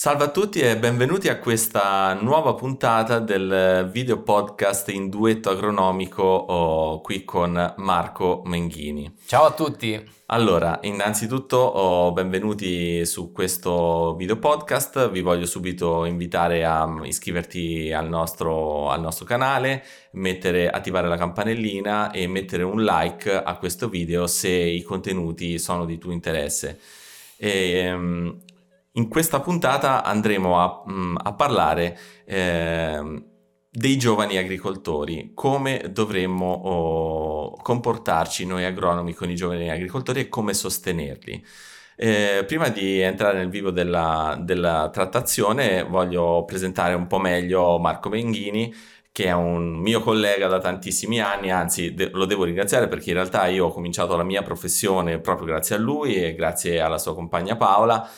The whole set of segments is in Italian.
Salve a tutti e benvenuti a questa nuova puntata del video podcast in duetto agronomico oh, qui con Marco Menghini. Ciao a tutti. Allora, innanzitutto oh, benvenuti su questo video podcast, vi voglio subito invitare a iscriverti al nostro, al nostro canale, mettere, attivare la campanellina e mettere un like a questo video se i contenuti sono di tuo interesse. E, um, in questa puntata andremo a, mm, a parlare eh, dei giovani agricoltori, come dovremmo oh, comportarci noi agronomi con i giovani agricoltori e come sostenerli. Eh, prima di entrare nel vivo della, della, trattazione voglio presentare un po' meglio Marco Benghini, che è un mio collega da tantissimi anni, anzi de- lo devo ringraziare perché in realtà io ho cominciato la mia professione proprio grazie a lui e grazie alla sua compagna Paola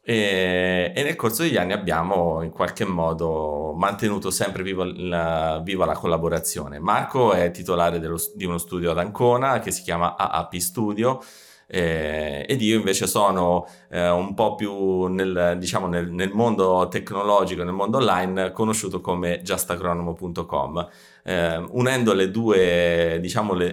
e, e, nel corso degli anni abbiamo in qualche modo mantenuto sempre vivo la, viva la collaborazione. Marco è titolare dello, di uno studio ad Ancona che si chiama AAP Studio eh, ed io invece sono eh, un po' più nel, diciamo, nel, nel, mondo tecnologico, nel mondo online, conosciuto come justagronomo.com. Eh, unendo le due, diciamo, le,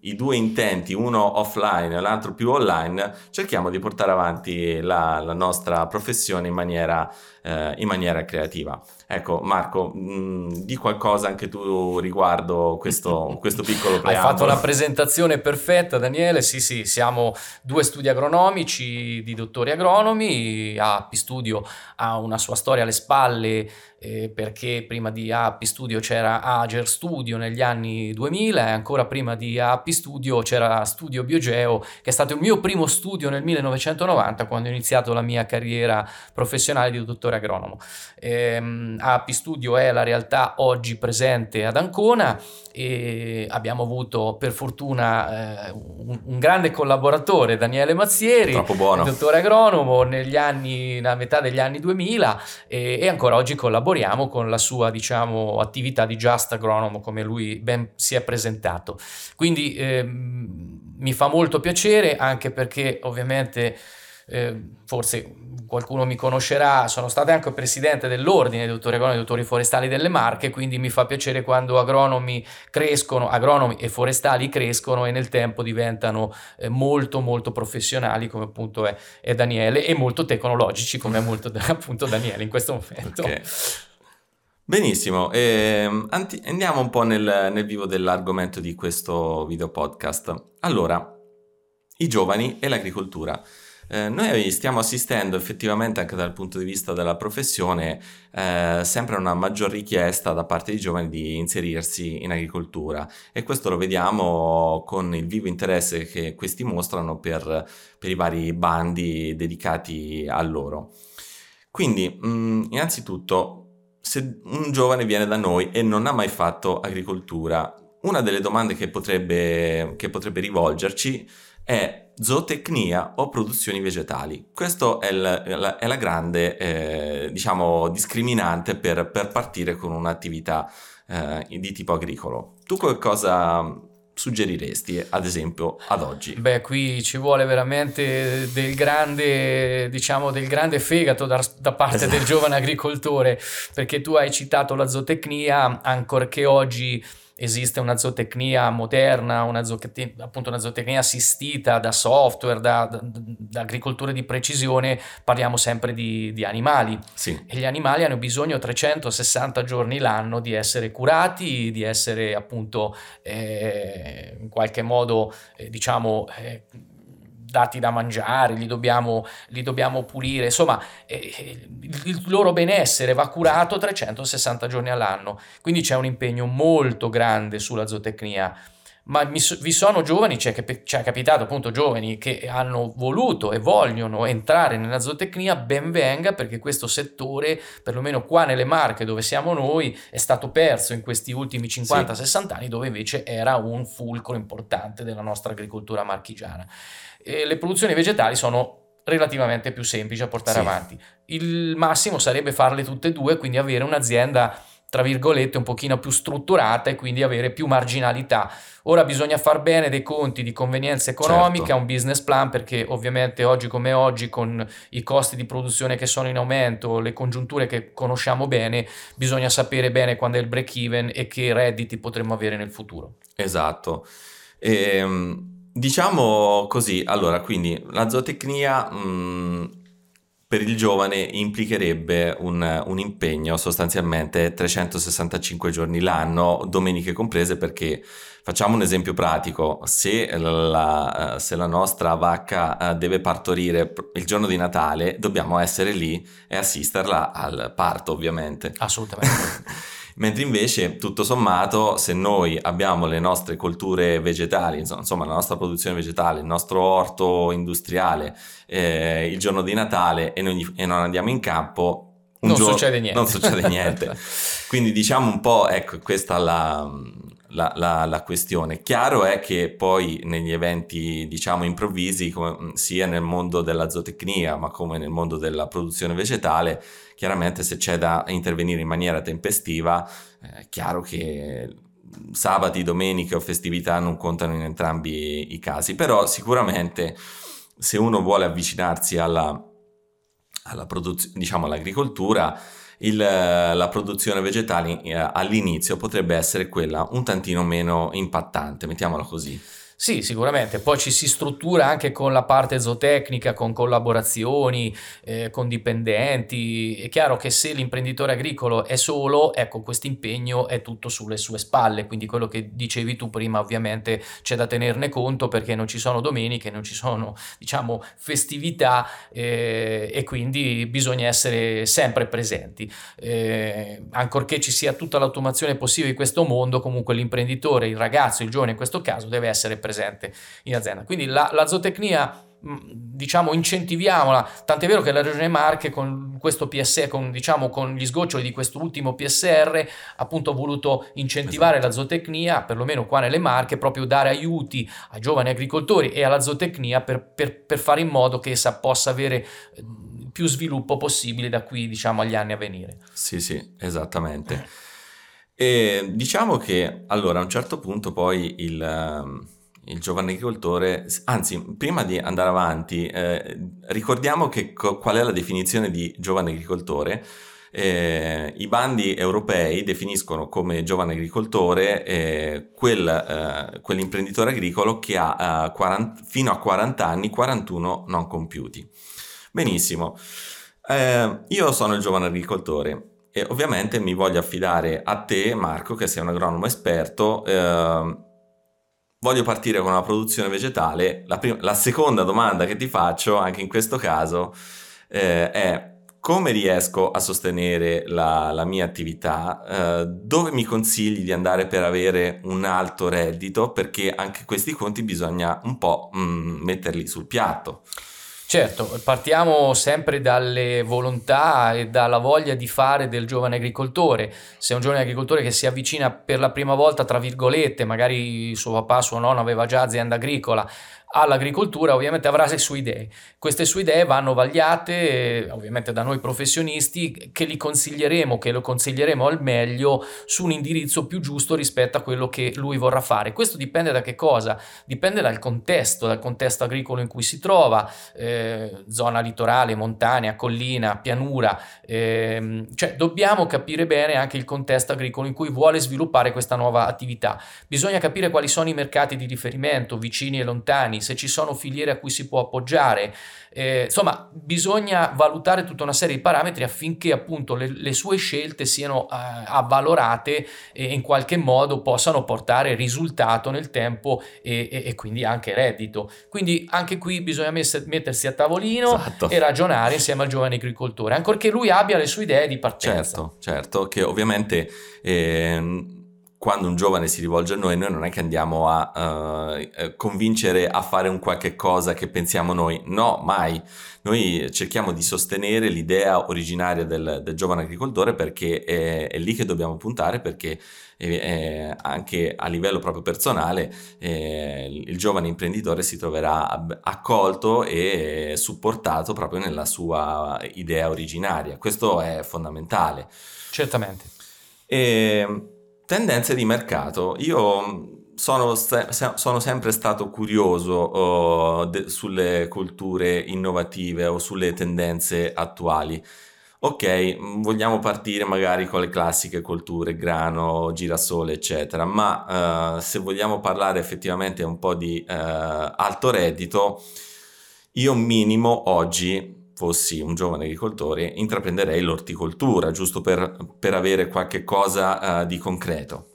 i due intenti, uno offline e l'altro più online, cerchiamo di portare avanti la, la nostra professione in maniera, eh, in maniera creativa. Ecco, Marco, mh, mm, di qualcosa anche tu riguardo questo, questo piccolo preambolo. Hai fatto la presentazione perfetta, Daniele. Sì, sì, siamo due studi agronomici di dottori agronomi. AP Studio ha una sua storia alle spalle eh, perché prima di AP Studio c'era Ager Studio negli anni 2000 e ancora prima di AP Studio c'era Studio Biogeo che è stato il mio primo studio nel 1990 quando ho iniziato la mia carriera professionale di dottore agronomo. Ehm, AP Studio è la realtà oggi presente ad Ancona e abbiamo avuto per fortuna eh, un, un, grande collaboratore Daniele Mazzieri, dottore agronomo negli anni, nella metà degli anni 2000 e, e ancora oggi collaboriamo collaboriamo con la sua diciamo, attività di Just Agronomo come lui ben si è presentato. Quindi ehm, mi fa molto piacere anche perché ovviamente eh, forse qualcuno mi conoscerà, sono stato anche presidente dell'ordine dei dottori agronomi e dottori forestali delle Marche, quindi mi fa piacere quando agronomi crescono, agronomi e forestali crescono e nel tempo diventano eh, molto molto professionali come appunto è, è, Daniele e molto tecnologici come è molto appunto Daniele in questo momento. Okay. Benissimo, eh, andiamo un po' nel, nel vivo dell'argomento di questo video podcast. Allora, i giovani e l'agricoltura. Eh, noi stiamo assistendo effettivamente anche dal punto di vista della professione eh, sempre a una maggior richiesta da parte dei giovani di inserirsi in agricoltura e questo lo vediamo con il vivo interesse che questi mostrano per, per i vari bandi dedicati a loro. Quindi, mh, mm, innanzitutto, se un giovane viene da noi e non ha mai fatto agricoltura, una delle domande che potrebbe, che potrebbe rivolgerci è zootecnia o produzioni vegetali. Questa è, è la grande, eh, diciamo, discriminante per, per, partire con un'attività eh, di tipo agricolo. Tu cosa suggeriresti, ad esempio, ad oggi? Beh, qui ci vuole veramente del grande, diciamo, del grande fegato da, da parte esatto. del giovane agricoltore, perché tu hai citato la zootecnia, ancorché oggi esiste una zootecnia moderna, una zootecnia, appunto una zootecnia assistita da software, da, da, da agricoltura di precisione, parliamo sempre di, di animali. Sì. E gli animali hanno bisogno 360 giorni l'anno di essere curati, di essere appunto eh, in qualche modo, eh, diciamo... Eh, dati da mangiare, li dobbiamo, li dobbiamo pulire, insomma eh, il loro benessere va curato 360 giorni all'anno, quindi c'è un impegno molto grande sulla zootecnia. Ma vi sono giovani, ci è, ci è capitato appunto giovani che hanno voluto e vogliono entrare nella zootecnia, ben venga perché questo settore, perlomeno qua nelle Marche dove siamo noi, è stato perso in questi ultimi 50-60 sì. anni dove invece era un fulcro importante della nostra agricoltura marchigiana eh, le produzioni vegetali sono relativamente più semplici a portare sì. avanti. Il massimo sarebbe farle tutte e due, quindi avere un'azienda tra virgolette, un pochino più strutturata e quindi avere più marginalità. Ora bisogna far bene dei conti di convenienza economica, certo. un business plan, perché ovviamente oggi come oggi, con i costi di produzione che sono in aumento, le congiunture che conosciamo bene, bisogna sapere bene quando è il break even e che redditi potremmo avere nel futuro. Esatto. Ehm Diciamo così, allora, quindi la zootecnia mh, mm, per il giovane implicherebbe un, un, impegno sostanzialmente 365 giorni l'anno, domeniche comprese, perché facciamo un esempio pratico, se la, se la nostra vacca eh, deve partorire il giorno di Natale, dobbiamo essere lì e assisterla al parto, ovviamente. Assolutamente. mentre invece tutto sommato se noi abbiamo le nostre colture vegetali, insomma la nostra produzione vegetale, il nostro orto industriale eh, il giorno di Natale e, non, e non andiamo in campo, non, giorno, succede non succede niente. Quindi diciamo un po', ecco, questa la, la, la, la, questione. Chiaro è che poi negli eventi, diciamo, improvvisi, come, sia nel mondo della zootecnia, ma come nel mondo della produzione vegetale, chiaramente se c'è da intervenire in maniera tempestiva, è eh, chiaro che sabati, domeniche o festività non contano in entrambi i casi, però sicuramente se uno vuole avvicinarsi alla, alla produzione, diciamo all'agricoltura, il, la produzione vegetale eh, all'inizio potrebbe essere quella un tantino meno impattante, mettiamola così. Sì, sicuramente. Poi ci si struttura anche con la parte zootecnica, con collaborazioni, eh, con dipendenti. È chiaro che se l'imprenditore agricolo è solo, ecco, questo impegno è tutto sulle sue spalle. Quindi quello che dicevi tu prima, ovviamente c'è da tenerne conto perché non ci sono domeniche, non ci sono, diciamo, festività eh, e quindi bisogna essere sempre presenti. Eh, ancorché ci sia tutta l'automazione possibile in questo mondo, comunque l'imprenditore, il ragazzo, il giovane in questo caso deve essere presente in azienda. Quindi la, la zootecnia diciamo incentiviamola tant'è vero che la regione Marche con questo PSR con, diciamo, con gli sgoccioli di quest'ultimo PSR appunto ha voluto incentivare esatto. la zootecnia perlomeno qua nelle Marche proprio dare aiuti ai giovani agricoltori e alla zootecnia per, per, per fare in modo che essa possa avere più sviluppo possibile da qui diciamo agli anni a venire sì sì esattamente e diciamo che allora a un certo punto poi il il giovane agricoltore, anzi, prima di andare avanti, eh, ricordiamo che co- qual è la definizione di giovane agricoltore. Eh, I bandi europei definiscono come giovane agricoltore eh, quel, eh, quell'imprenditore agricolo che ha 40, eh, fino a 40 anni 41 non compiuti. Benissimo, eh, io sono il giovane agricoltore e ovviamente mi voglio affidare a te, Marco, che sei un agronomo esperto voglio partire con una produzione vegetale, la, prima, la seconda domanda che ti faccio, anche in questo caso, eh, è come riesco a sostenere la, la mia attività? Eh, dove mi consigli di andare per avere un alto reddito? Perché anche questi conti bisogna un po' mh, mm, metterli sul piatto. Certo, partiamo sempre dalle volontà e dalla voglia di fare del giovane agricoltore. Se è un giovane agricoltore che si avvicina per la prima volta, tra virgolette, magari suo papà, suo nonno aveva già azienda agricola, all'agricoltura ovviamente avrà le sue idee. Queste sue idee vanno vagliate ovviamente da noi professionisti che li consiglieremo, che lo consiglieremo al meglio su un indirizzo più giusto rispetto a quello che lui vorrà fare. Questo dipende da che cosa? Dipende dal contesto, dal contesto agricolo in cui si trova, eh, zona litorale, montagna, collina, pianura, eh, cioè dobbiamo capire bene anche il contesto agricolo in cui vuole sviluppare questa nuova attività. Bisogna capire quali sono i mercati di riferimento, vicini e lontani, se ci sono filiere a cui si può appoggiare. Eh, insomma, bisogna valutare tutta una serie di parametri affinché appunto le, le sue scelte siano eh, avvalorate e in qualche modo possano portare risultato nel tempo e, e, e quindi anche reddito. Quindi anche qui bisogna mess- mettersi a tavolino esatto. e ragionare insieme al giovane agricoltore, ancorché lui abbia le sue idee di partenza. Certo, certo, che ovviamente... Eh, quando un giovane si rivolge a noi, noi non è che andiamo a uh, convincere a fare un qualche cosa che pensiamo noi, no, mai. Noi cerchiamo di sostenere l'idea originaria del, del giovane agricoltore perché è, è, lì che dobbiamo puntare, perché è, anche a livello proprio personale eh, il giovane imprenditore si troverà accolto e supportato proprio nella sua idea originaria. Questo è fondamentale. Certamente. E tendenze di mercato. Io sono, se- sono, sempre stato curioso uh, de- sulle culture innovative o sulle tendenze attuali. Ok, vogliamo partire magari con le classiche culture, grano, girasole, eccetera, ma uh, se vogliamo parlare effettivamente un po' di uh, alto reddito, io minimo oggi fossi un giovane agricoltore, intraprenderei l'orticoltura, giusto per, per avere qualche cosa uh, di concreto.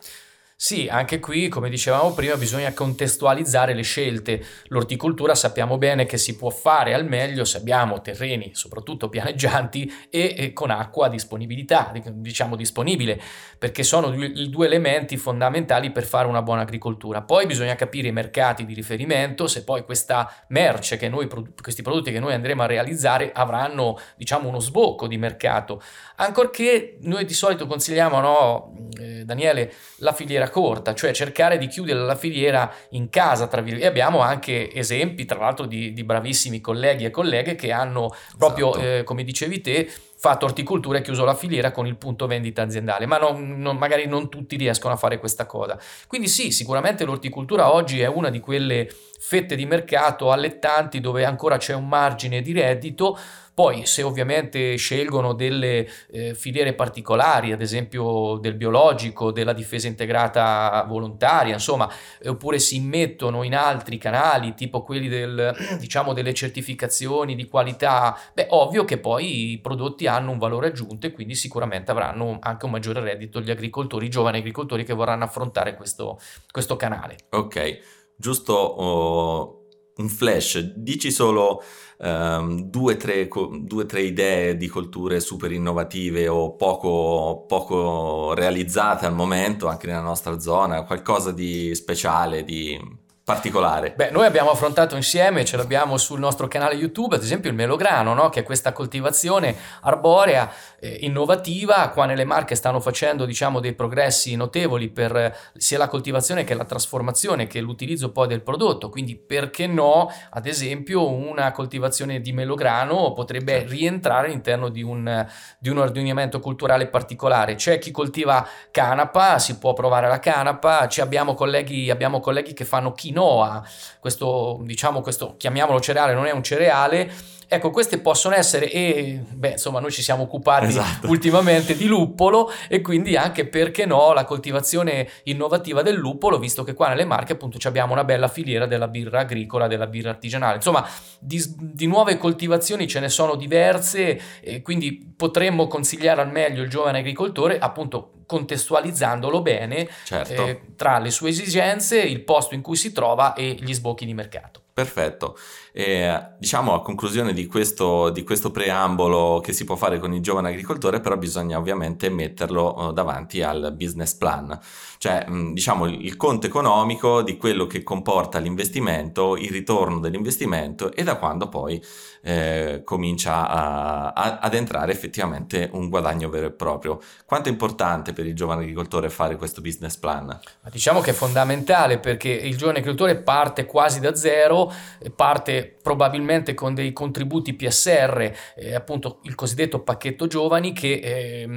Sì, anche qui, come dicevamo prima, bisogna contestualizzare le scelte. L'orticoltura sappiamo bene che si può fare al meglio se abbiamo terreni, soprattutto pianeggianti, e, e con acqua a disponibilità, diciamo disponibile, perché sono i due elementi fondamentali per fare una buona agricoltura. Poi bisogna capire i mercati di riferimento, se poi questa merce che noi, questi prodotti che noi andremo a realizzare avranno, diciamo, uno sbocco di mercato. Ancorché noi di solito consigliamo, no, eh, Daniele, la filiera corta, cioè cercare di chiudere la filiera in casa, tra virgolette. E abbiamo anche esempi, tra l'altro, di, di bravissimi colleghi e colleghe che hanno proprio, esatto. eh, come dicevi te, fatto orticoltura e chiuso la filiera con il punto vendita aziendale, ma non, non, magari non tutti riescono a fare questa cosa. Quindi sì, sicuramente l'orticoltura oggi è una di quelle fette di mercato allettanti dove ancora c'è un margine di reddito, poi se ovviamente scelgono delle eh, filiere particolari, ad esempio del biologico, della difesa integrata volontaria, insomma, oppure si immettono in altri canali, tipo quelli del, diciamo, delle certificazioni di qualità, beh, ovvio che poi i prodotti hanno un valore aggiunto e quindi sicuramente avranno anche un maggiore reddito gli agricoltori, i giovani agricoltori che vorranno affrontare questo, questo canale. Ok, giusto oh, un flash, dici solo um, due tre, tre, idee di colture super innovative o poco, poco realizzate al momento anche nella nostra zona, qualcosa di speciale, di particolare? Beh, noi abbiamo affrontato insieme, ce l'abbiamo sul nostro canale YouTube, ad esempio il melograno, no? che è questa coltivazione arborea eh, innovativa. Qua nelle Marche stanno facendo diciamo, dei progressi notevoli per sia la coltivazione che la trasformazione che l'utilizzo poi del prodotto. Quindi perché no, ad esempio, una coltivazione di melograno potrebbe certo. rientrare all'interno di un, di un ordinamento culturale particolare. C'è chi coltiva canapa, si può provare la canapa, Ci abbiamo colleghi, abbiamo colleghi che fanno quinoa quinoa, questo diciamolo questo chiamiamolo cereale, non è un cereale Ecco, queste possono essere, e beh, insomma, noi ci siamo occupati esatto. ultimamente di luppolo e quindi anche, perché no, la coltivazione innovativa del luppolo, visto che qua nelle Marche appunto abbiamo una bella filiera della birra agricola, della birra artigianale. Insomma, di, di nuove coltivazioni ce ne sono diverse e quindi potremmo consigliare al meglio il giovane agricoltore, appunto contestualizzandolo bene certo. eh, tra le sue esigenze, il posto in cui si trova e gli sbocchi di mercato. Perfetto. E, diciamo a conclusione di questo, di questo, preambolo che si può fare con il giovane agricoltore, però bisogna ovviamente metterlo uh, davanti al business plan, cioè mh, diciamo il, il, conto economico di quello che comporta l'investimento, il ritorno dell'investimento e da quando poi eh, comincia a, a, ad entrare effettivamente un guadagno vero e proprio. Quanto è importante per il giovane agricoltore fare questo business plan? Diciamo che è fondamentale perché il giovane agricoltore parte quasi da zero, parte probabilmente con dei contributi PSR, eh, appunto il cosiddetto pacchetto giovani che eh,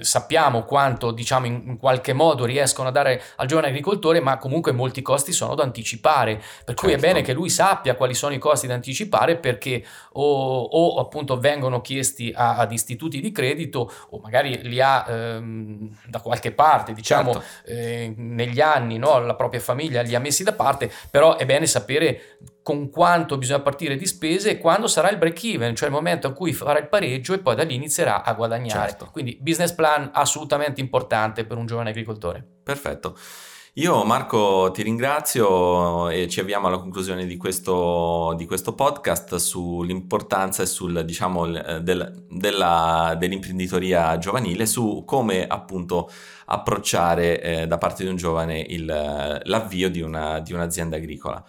sappiamo quanto diciamo in, in, qualche modo riescono a dare al giovane agricoltore, ma comunque molti costi sono da anticipare, per certo. cui è bene certo. che lui sappia quali sono i costi da anticipare perché o, o appunto vengono chiesti a, ad istituti di credito o magari li ha ehm, da qualche parte, diciamo certo. eh, negli anni no, la propria famiglia li ha messi da parte, però è bene sapere con quanto bisogna partire di spese quando sarà il break even, cioè il momento in cui farà il pareggio e poi da lì inizierà a guadagnare. Certo. Quindi business plan assolutamente importante per un giovane agricoltore. Perfetto. Io Marco ti ringrazio e ci avviamo alla conclusione di questo, di questo podcast sull'importanza e sul, diciamo, del, della, dell'imprenditoria giovanile, su come appunto approcciare eh, da parte di un giovane il, l'avvio di, una, di un'azienda agricola.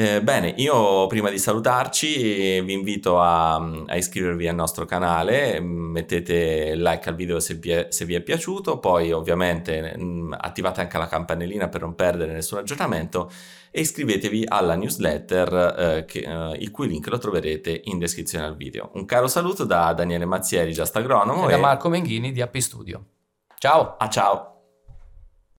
Eh, bene, io prima di salutarci vi invito a, a, iscrivervi al nostro canale, mettete like al video se vi, è, se vi è piaciuto, poi ovviamente mh, mm, attivate anche la campanellina per non perdere nessun aggiornamento e iscrivetevi alla newsletter eh, che, eh, il cui link lo troverete in descrizione al video. Un caro saluto da Daniele Mazzieri, Just Agronomo e da Marco Menghini di Appi Studio. Ciao. Ah, ciao.